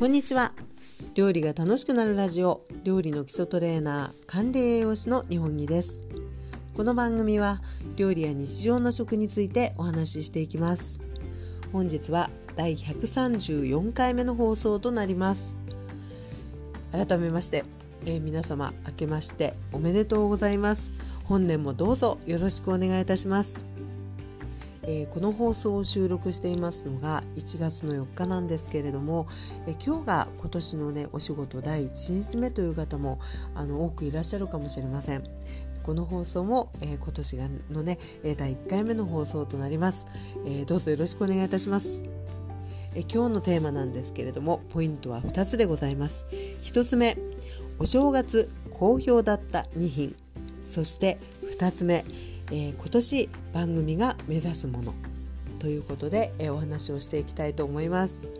こんにちは。料理が楽しくなるラジオ。料理の基礎トレーナー管理栄養士の日本木です。この番組は料理や日常の食についてお話ししていきます。本日は第134回目の放送となります。改めまして、えー、皆様明けましておめでとうございます。本年もどうぞよろしくお願いいたします。えー、この放送を収録していますのが1月の4日なんですけれども、えー、今日が今年のねお仕事第1日目という方もあの多くいらっしゃるかもしれません。この放送も、えー、今年がのね第1回目の放送となります、えどうぞよろしくお願いいたします。え今日のテーマなんですけれどもポイントは2つでございます1つ目お正月好評だった2品そして2つ目えー、今年番組が目指すものということで、え、お話をしていきたいと思います。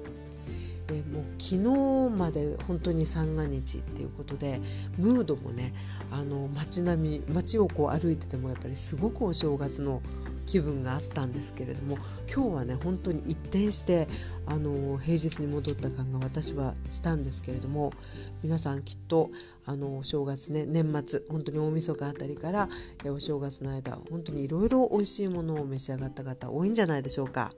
え、もう昨日まで本当に三が日っていうことでムードもねあの街並み街をこう歩いててもやっぱりすごくお正月の気分があったんですけれども今日はね本当に一転してあの平日に戻った感が私はしたんですけれども皆さんきっとあのお正月ね年末本当に大晦日あたりからえお正月の間本当にいろいろ美味しいものを召し上がった方多いんじゃないでしょうか。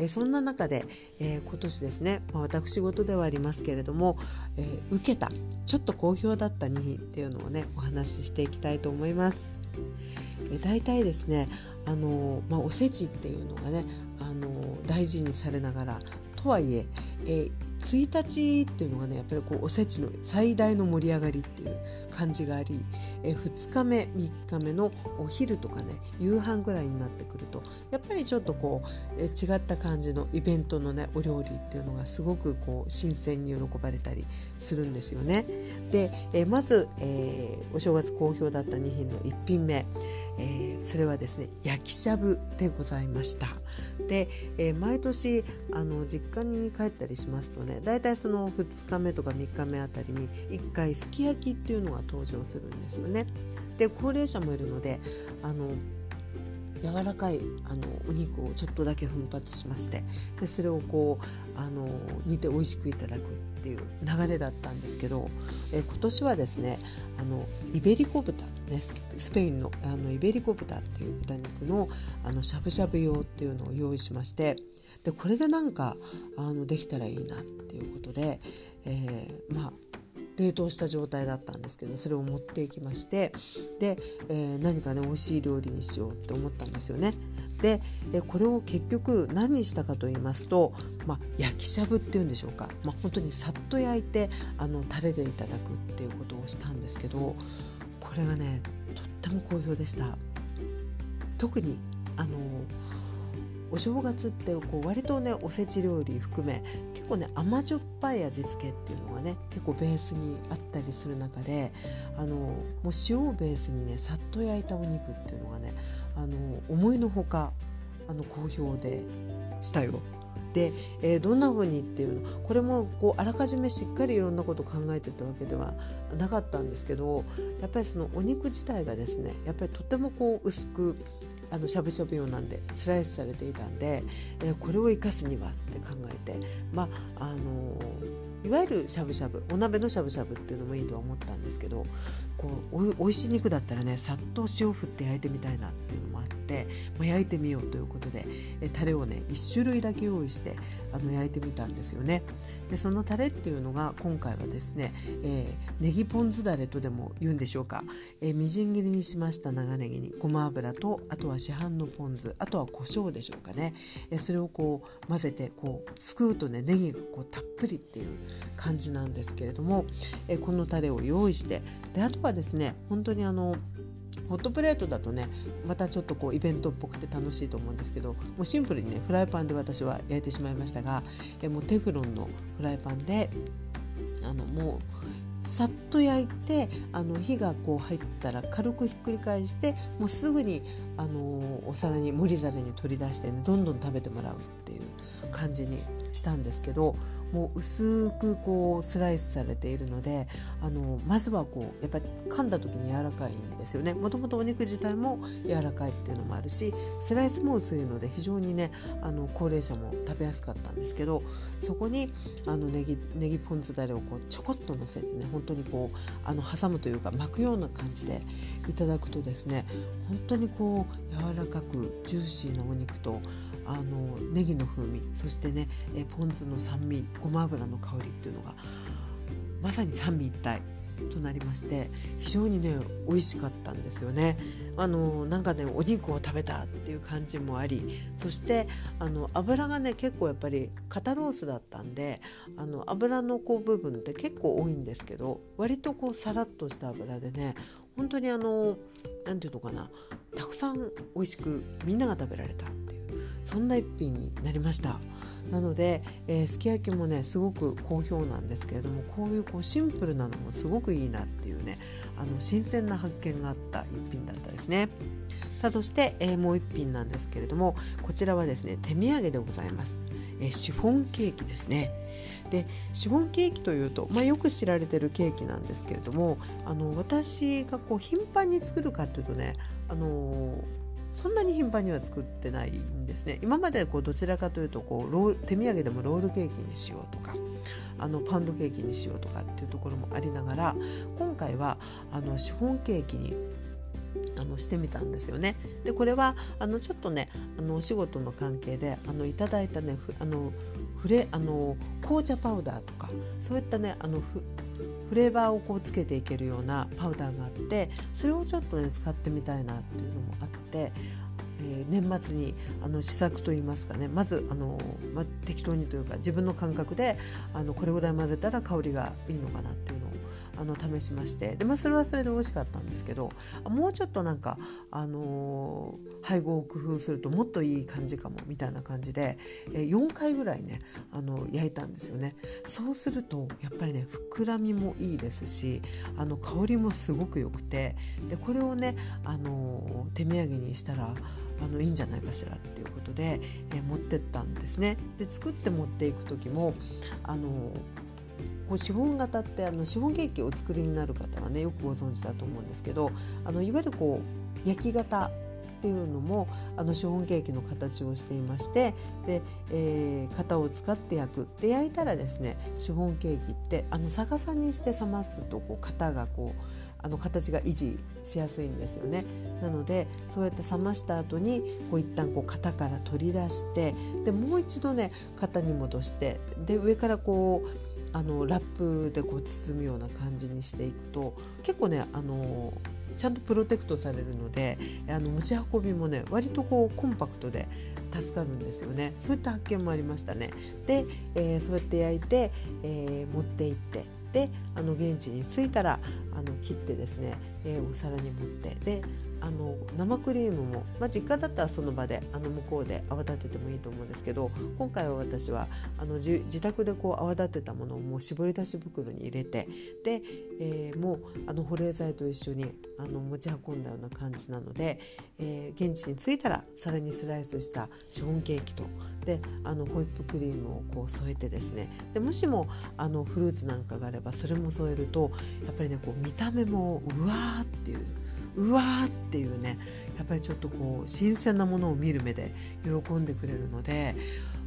えそんな中で、えー、今年ですね、まあ、私事ではありますけれども、えー、受けたちょっと好評だった2品っていうのをねお話ししていきたいと思います。え大体ですねあの、まあ、おせちっていうのがねあの大事にされながらとはいええ1日っていうのがねやっぱりこうおせちの最大の盛り上がりっていう感じがありえ2日目3日目のお昼とかね夕飯ぐらいになってくるとやっぱりちょっとこうえ違った感じのイベントのねお料理っていうのがすごくこう新鮮に喜ばれたりするんですよね。でえまず、えー、お正月好評だった2品の1品目えー、それはですね焼きしゃぶでございました。で、えー、毎年あの実家に帰ったりしますとねだいたいその2日目とか3日目あたりに1回すき焼きっていうのが登場するんですよね。で高齢者もいるのであの柔らかいあのお肉をちょっとだけ奮発しましてでそれをこうあの煮て美味しくいただくっていう流れだったんですけど、え今年はですねあのイベリコ豚、ね、スペインのあのイベリコ豚っていう豚肉のあのしゃぶしゃぶ用っていうのを用意しましてでこれでなんかあのできたらいいなっていうことで、えー、まあ冷凍した状態だったんですけどそれを持っていきましてで、えー、何かね美味しい料理にしようって思ったんですよね。で、えー、これを結局何にしたかと言いますと、まあ、焼きしゃぶっていうんでしょうか、まあ、本当にさっと焼いてあのタレでいただくっていうことをしたんですけどこれがねとっても好評でした。特にあのお正月ってこう割とねおせち料理含め結構ね甘じょっぱい味付けっていうのがね結構ベースにあったりする中であのもう塩をベースにねさっと焼いたお肉っていうのがねあの思いのほかあの好評でしたよ。で、えー、どんな風にっていうのこれもこうあらかじめしっかりいろんなことを考えてたわけではなかったんですけどやっぱりそのお肉自体がですねやっぱりとてもこう薄くあのしゃぶしゃぶ用なんでスライスされていたんで、えー、これを生かすにはって考えてまああのー、いわゆるしゃぶしゃぶお鍋のしゃぶしゃぶっていうのもいいとは思ったんですけどこうおおいしい肉だったらねさっと塩振って焼いてみたいなっていうのもあって、まあ、焼いてみようということでえタレをね1種類だけ用意してあの焼いてみたんですよね。でそのタレっていうのが今回はですね、えー、ネギポン酢だれとでも言うんでしょうか、えー、みじん切りにしました長ネギに。ごま油とあとは市販のポン酢。あとは胡椒でしょうかね、え、それをこう混ぜてこうすくうとねネギがこうたっぷりっていう感じなんですけれども、え、このタレを用意して。であとはですね本当にあのホットプレートだとねまたちょっとこうイベントっぽくて楽しいと思うんですけどもうシンプルにねフライパンで私は焼いてしまいましたがえもうテフロンのフライパンであのもうさっと焼いてあの火がこう入ったら軽くひっくり返してもうすぐにあのお皿に盛り皿に取り出してねどんどん食べてもらうっていう感じにしたんですけどもう薄くこうスライスされているのであのまずはこうやっぱり噛んだ時に柔らかいんですよね。もともとお肉自体も柔らかいっていうのもあるしスライスも薄いので非常にねあの高齢者も食べやすかったんですけどそこにあのネギネギポン酢だれをこうちょこっとのせてね本当にこうあの挟むというか巻くような感じでいただくとですね本当にこう柔らかくジューシーなお肉とあのネギの風味そしてねえポン酢の酸味ごま油の香りっていうのがまさに三位一体となりまして非常にね美味しかったんですよね。あのなんかねお肉を食べたっていう感じもありそしてあの油がね結構やっぱり肩ロースだったんであの油のこう部分って結構多いんですけど割とこうさらっとした油でね本当にあの何て言うのかなたくさん美味しくみんなが食べられたってそんな一品になりました。なので、えー、すき焼きもねすごく好評なんですけれどもこういうこうシンプルなのもすごくいいなっていうねあの新鮮な発見があった一品だったですね。さあそして、えー、もう一品なんですけれどもこちらはですね手土産でございます、えー、シフォンケーキですね。でシフォンケーキというと、まあ、よく知られてるケーキなんですけれどもあの私がこう頻繁に作るかというとねあのそんなに頻繁には作ってないんですね今までこうどちらかというとこうロー手土産でもロールケーキにしようとかあのパンドケーキにしようとかっていうところもありながら今回はあのシフォンケーキにあのしてみたんですよね。でこれはあのちょっとねあのお仕事の関係であのいただいたねあのフレあの紅茶パウダーとかそういったねあのフレーバーをこうつけていけるようなパウダーがあってそれをちょっとね使ってみたいなっていうのもあって、えー、年末にあの試作といいますかねまずあの、まあ適当にというか自分の感覚であのこれぐらい混ぜたら香りがいいのかなっていうのをあの試しましてで、まあ、それはそれで美味しかったんですけどもうちょっとなんか、あのー、配合を工夫するともっといい感じかもみたいな感じで、えー、4回ぐらいねあの焼いたんですよねそうするとやっぱりね膨らみもいいですしあの香りもすごく良くてでこれをね、あのー、手土産にしたらあのいいんじゃないかしらっていうことで、えー、持ってったんですね。で作って持っていく時もあのこうシフォン型ってあのシフォンケーキをお作りになる方はねよくご存知だと思うんですけどあのいわゆるこう焼き型っていうのもあのシフォンケーキの形をしていましてで、えー、型を使って焼くで焼いたらですねシフォンケーキってあの逆さにして冷ますとこう型がこうあの形が維持しやすいんですよね。なのでそうやって冷ました後にこう一旦こう型から取り出してでもう一度ね型に戻してで上からこうあのラップでこう包むような感じにしていくと結構ねあのちゃんとプロテクトされるのであの持ち運びもね割とこうコンパクトで助かるんですよね。そういった発見もありましたね。で、えー、そうやって焼いて、えー、持って行ってであの現地に着いたらあの切ってですね、えー、お皿に盛ってであの生クリームも、まあ、実家だったらその場であの向こうで泡立ててもいいと思うんですけど今回は私はあの自宅でこう泡立てたものをもう絞り出し袋に入れてで、えー、もうあの保冷剤と一緒にあの持ち運んだような感じなので、えー、現地に着いたらさらにスライスしたシフォンケーキとであのホイップクリームをこう添えてですねでもしもあのフルーツなんかがあればそれも添えるとやっぱりねこう見た目もうわーっていううわーっていうねやっぱりちょっとこう新鮮なものを見る目で喜んでくれるので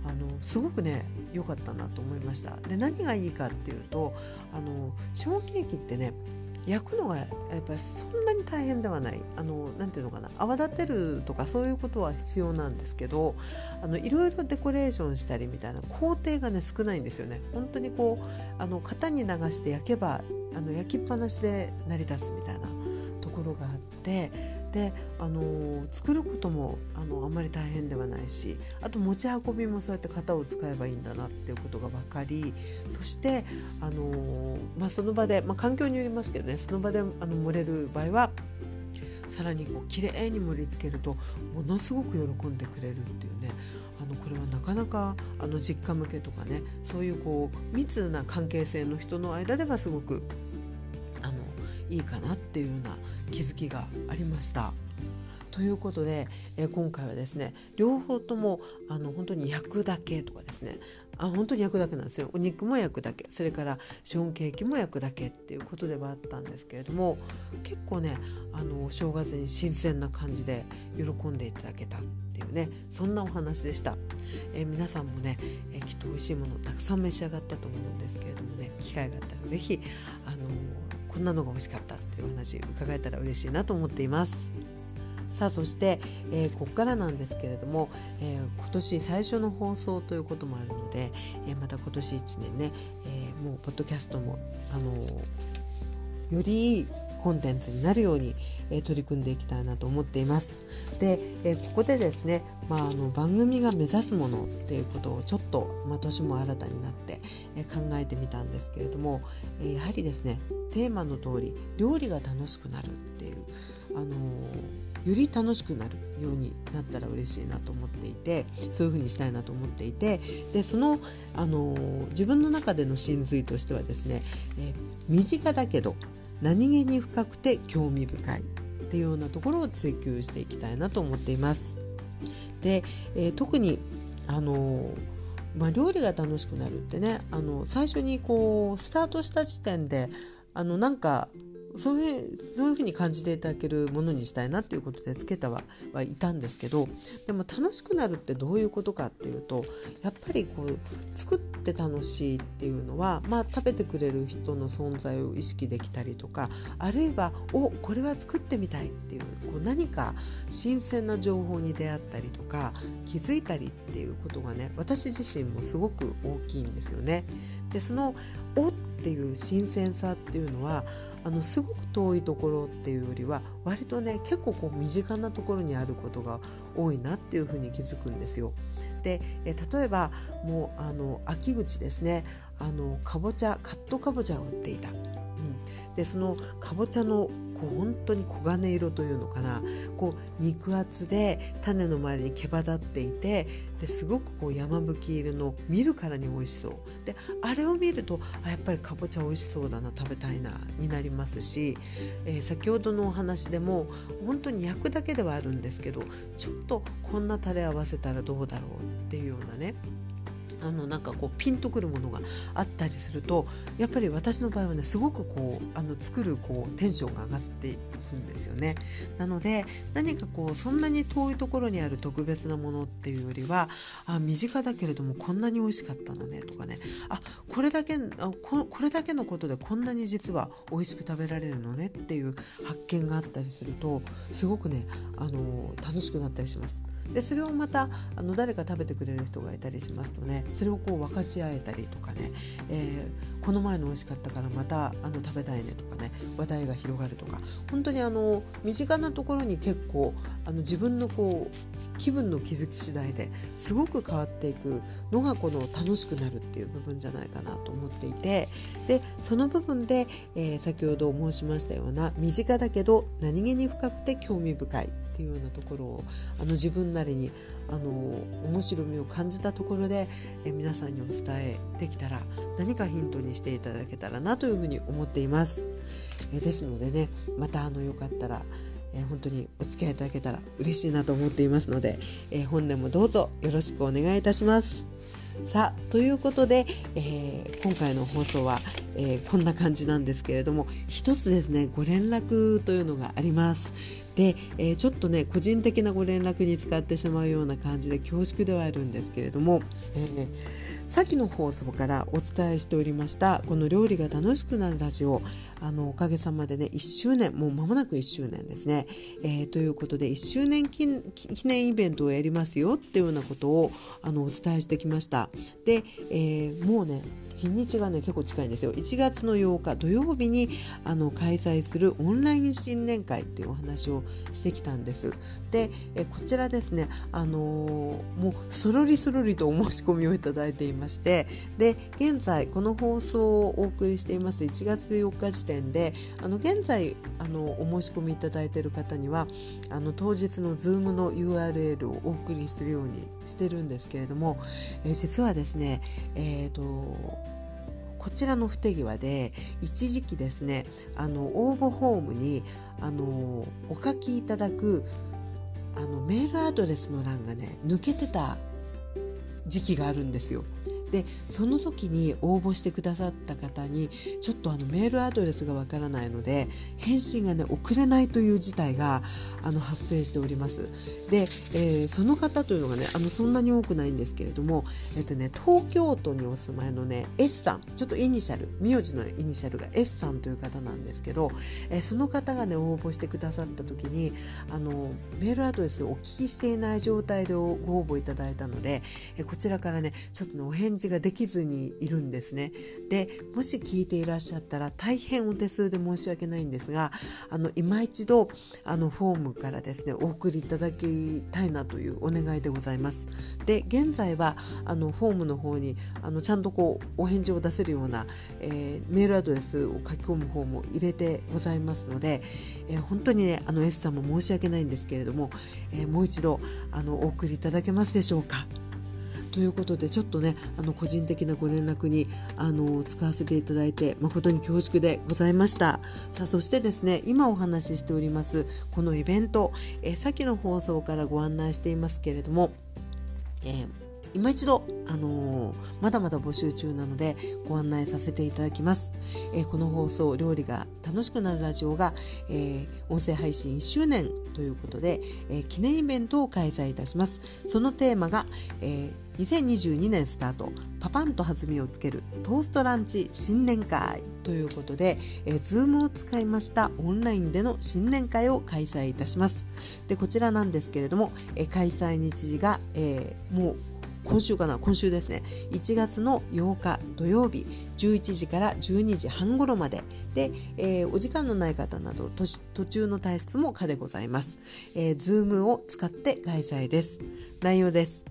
あのすごくね良かったなと思いました。で何がいいかっていうとあのシフォンケーキってね焼くのがやっぱりそんなに大変ではない。あのなていうのかな泡立てるとかそういうことは必要なんですけどあのいろいろデコレーションしたりみたいな工程がね少ないんですよね。本当にこうあの型に流して焼けばあの焼きっぱなしで成り立つみたいな。ろがあってであの作ることもあのあんまり大変ではないしあと持ち運びもそうやって型を使えばいいんだなっていうことが分かりそしてあの、まあ、その場で、まあ、環境によりますけどねその場であの盛れる場合はさらにこう綺麗に盛り付けるとものすごく喜んでくれるっていうねあのこれはなかなかあの実家向けとかねそういうこう密な関係性の人の間ではすごくいいかなっていうような気づきがありました。ということで、えー、今回はですね両方ともあの本当に焼くだけとかですね。あ本当に焼くだけなんですよ。お肉も焼くだけ。それからシフォンケーキも焼くだけっていうことではあったんですけれども結構ねあの正月に新鮮な感じで喜んでいただけたっていうねそんなお話でした、えー、皆さんもね、えー、きっと美味しいものたくさん召し上がったと思うんですけれどもね機会があったら是非あのこんなのが美味しかったっていう話伺えたら嬉しいなと思っています。さあそして、えー、ここからなんですけれども、えー、今年最初の放送ということもあるので、えー、また今年1年ね、えもうポッドキャストも、あのよりいいコンテンツになるように、え取り組んでいきたいなと思っています。で、えここでですね、まあ、あの番組が目指すものっていうことをちょっと、まあ、年も新たになって、え考えてみたんですけれども、えやはりですねテーマの通り料理が楽しくなるっていう、あのより楽しくなるようになったら嬉しいなと思っていてそういうふうにしたいなと思っていてでその、あの自分の中での真髄としてはですね、え身近だけど何気に深くて興味深いっていうようなところを追求していきたいなと思っています。で、えー、特にあのまあ、料理が楽しくなるってねあの最初にこうスタートした時点であのなんかそういうそういうふうに感じていただけるものにしたいなということでつけたははいたんですけどでも楽しくなるってどういうことかっていうとやっぱりこう作って楽しいっていうのは、まあ、食べてくれる人の存在を意識できたりとかあるいはおこれは作ってみたいっていうこう何か新鮮な情報に出会ったりとか気づいたりっていうことがね私自身もすごく大きいんですよね。でそのおっていう新鮮さっていうのはあのすごく遠いところっていうよりは割とね結構こう身近なところにあることが多いなっていうふうに気づくんですよ。でえ例えばもうあの秋口ですねあのかぼちゃカットかぼちゃを売っていた。うん、でそのかぼちゃのこう本当に黄金色というのかなこう肉厚で種の周りに毛羽立っていてですごくこう山吹色の見るからに美味しそう。であれを見るとあやっぱりかぼちゃ美味しそうだな食べたいなになりますし、えー、先ほどのお話でも本当に焼くだけではあるんですけどちょっとこんなタレ合わせたらどうだろうっていうようなねあのなんかこうピンとくるものがあったりするとやっぱり私の場合はねすごくこうあの作るこうテンションが上がっていくんですよね。なので何かこうそんなに遠いところにある特別なものっていうよりはあ身近だけれどもこんなに美味しかったのねとかねあこれだけあここれだけのことでこんなに実は美味しく食べられるのねっていう発見があったりするとすごくねあの楽しくなったりします。でそれをまたあの誰か食べてくれる人がいたりしますとねそれをこう分かち合えたりとかね、えー、この前の美味しかったからまたあの食べたいねとかね話題が広がるとか本当にあの身近なところに結構あの自分のこう気分の気づき次第ですごく変わっていくのがこの楽しくなるっていう部分じゃないかなと思っていてでその部分で、えー、先ほど申しましたような身近だけど何気に深くて興味深いっていうようなところをあの自分なりにあの面白みを感じたところでえ皆さんにお伝えできたら何かヒントにしていただけたらなというふうに思っています。えですのでねまたあのよかったらえ、本当にお付き合いいただけたら嬉しいなと思っていますので、え、本年もどうぞよろしくお願いいたします。さあということで、えー、今回の放送は、えこんな感じなんですけれども一つですねご連絡というのがあります。で、えー、ちょっとね個人的なご連絡に使ってしまうような感じで恐縮ではあるんですけれども、えー、先の放送からお伝えしておりましたこの料理が楽しくなるラジオあのおかげさまでね1周年もう間もなく1周年ですね、えー、ということで1周年記念イベントをやりますよっていうようなことをあのお伝えしてきました。で、えー、もうね日にちがね結構近いんですよ。1月の8日土曜日にあの開催するオンライン新年会っていうお話をしてきたんです。でえこちらですねあの、もうそろりそろりとお申し込みをいただいていましてで現在この放送をお送りしています1月4日時点であの現在あのお申し込みいただいている方にはあの当日の Zoom の URL をお送りするようにしてるんですけれども、え実はですねえっ、ー、とこちらの不手際で一時期ですねあの応募フォームにあのお書きいただくあのメールアドレスの欄がね抜けてた時期があるんですよ。でその時に応募してくださった方にちょっとあのメールアドレスがわからないので返信がね送れないという事態があの発生しております。で、えー、その方というのがねあのそんなに多くないんですけれども、えっとね、東京都にお住まいのね S さん。ちょっとイニシャル名字のイニシャルが S さんという方なんですけど、えー、その方がね応募してくださった時にあのメールアドレスをお聞きしていない状態でご応募いただいたので、えー、こちらからねちょっとねお返事ができずにいるんですねでもし聞いていらっしゃったら大変お手数で申し訳ないんですがあの今一度あのフォームからですねお送りいただきたいなというお願いでございますで現在はあのフォームの方にあのちゃんとこうお返事を出せるような、えー、メールアドレスを書き込む方も入れてございますので、えー、本当にねあの S さんも申し訳ないんですけれども、えー、もう一度あのお送りいただけますでしょうか。ということでちょっとねあの個人的なご連絡にあの使わせていただいて誠に恐縮でございました。さあそしてですね今お話ししておりますこのイベント、え先の放送からご案内していますけれども、えー今一度、あのー、まだまだ募集中なのでご案内させていただきます、えー、この放送料理が楽しくなるラジオが、えー、音声配信1周年ということで、え記念イベントを開催いたします。そのテーマが、え2022年スタートパパンと弾みをつけるトーストランチ新年会。ということで、えー、Zoom を使いましたオンラインでの新年会を開催いたします。でこちらなんですけれども、えー、開催日時が、えー、もう今週かな？今週ですね。1月の8日土曜日11時から12時半頃まで。で、えー、お時間のない方など途中の退出も可でございます、えー、Zoom を使って開催です。内容です。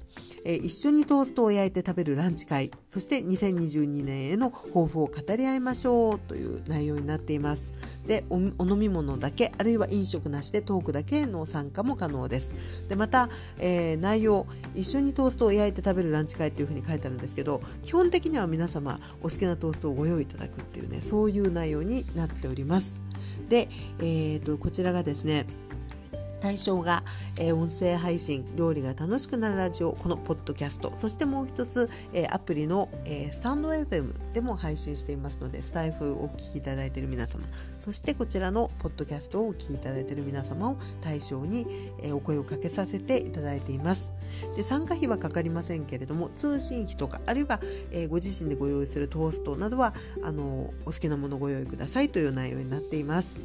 えー、一緒にトーストを焼いて食べるランチ会。そして2022年への抱負を語り合いましょうという内容になっています。でお飲み物だけあるいは飲食なしでトークだけの参加も可能です。でまた、えー、内容一緒にトーストを焼いて食べるランチ会というふうに書いてあるんですけど基本的には皆様お好きなトーストをご用意いただくっていうねそういう内容になっております。で、えーとこちらがですね対象が、えー、音声配信料理が楽しくなるラジオこのポッドキャスト。そしてもう一つ、えー、アプリの、えー、スタンド FM でも配信していますのでスタイフをお聞きいただいている皆様。そしてこちらのポッドキャストをお聞きいただいている皆様を対象に、えお声をかけさせていただいています。で参加費はかかりませんけれども通信費とかあるいは、えご自身でご用意するトーストなどはあのお好きなものをご用意くださいという内容になっています。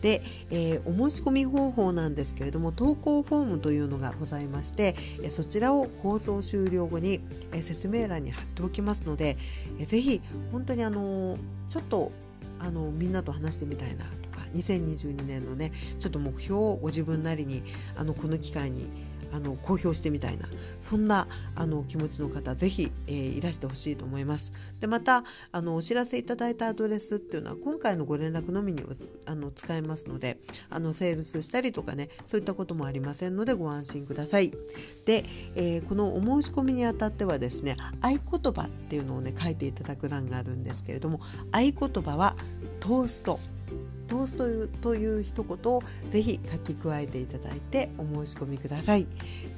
で、えお申し込み方法なんですけれども投稿フォームというのがございましてそちらを放送終了後にえ説明欄に貼っておきますのでぜひ本当にあのちょっとあのみんなと話してみたいなとか2022年のねちょっと目標をご自分なりにあのこの機会にあの公表してみたいなそんなあの気持ちの方ぜひ、えー、いらしてほしいと思います。でまたあのお知らせいただいたアドレスっていうのは今回のご連絡のみにあの使えますのであのセールスしたりとかねそういったこともありませんのでご安心ください。で、えー、このお申し込みにあたってはですね合言葉っていうのをね書いていただく欄があるんですけれども合言葉はトースト。トーストという一言をぜひ書き加えていただいてお申し込みください。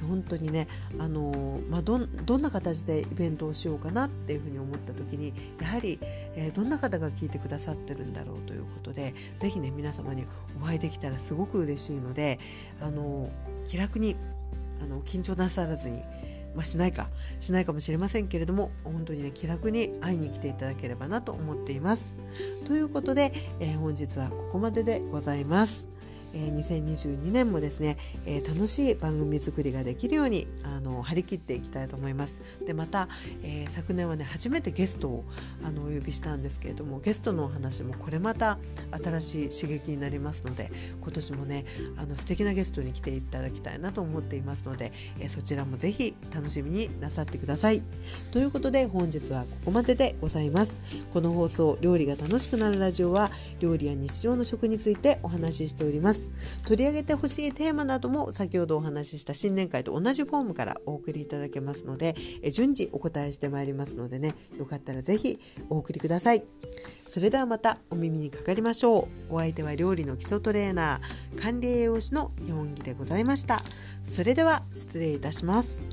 本当にねあの、まあ、どどんな形でイベントをしようかなっていうふうに思った時にやはり、えー、どんな方が聞いてくださってるんだろうということでぜひね皆様にお会いできたらすごく嬉しいのであの気楽にあの緊張なさらずにまあ、しないかしないかもしれませんけれども本当にね気楽に会いに来ていただければなと思っています。ということで、えー、本日はここまででございます。え2022年もですね、え楽しい番組作りができるようにあの張り切っていきたいと思います。でまた、えー、昨年はね初めてゲストをあのお呼びしたんですけれどもゲストのお話もこれまた新しい刺激になりますので今年もねあの素敵なゲストに来ていただきたいなと思っていますので、えー、そちらもぜひ楽しみになさってください。ということで本日はここまででございます。この放送料理が楽しくなるラジオは料理や日常の食についてお話ししております。ます。取り上げてほしいテーマなども先ほどお話しした新年会と同じフォームからお送りいただけますのでえ順次お答えしてまいりますのでねよかったらぜひお送りください。それではまたお耳にかかりましょう。お相手は料理の基礎トレーナー管理栄養士の日本木でございました。それでは失礼いたします。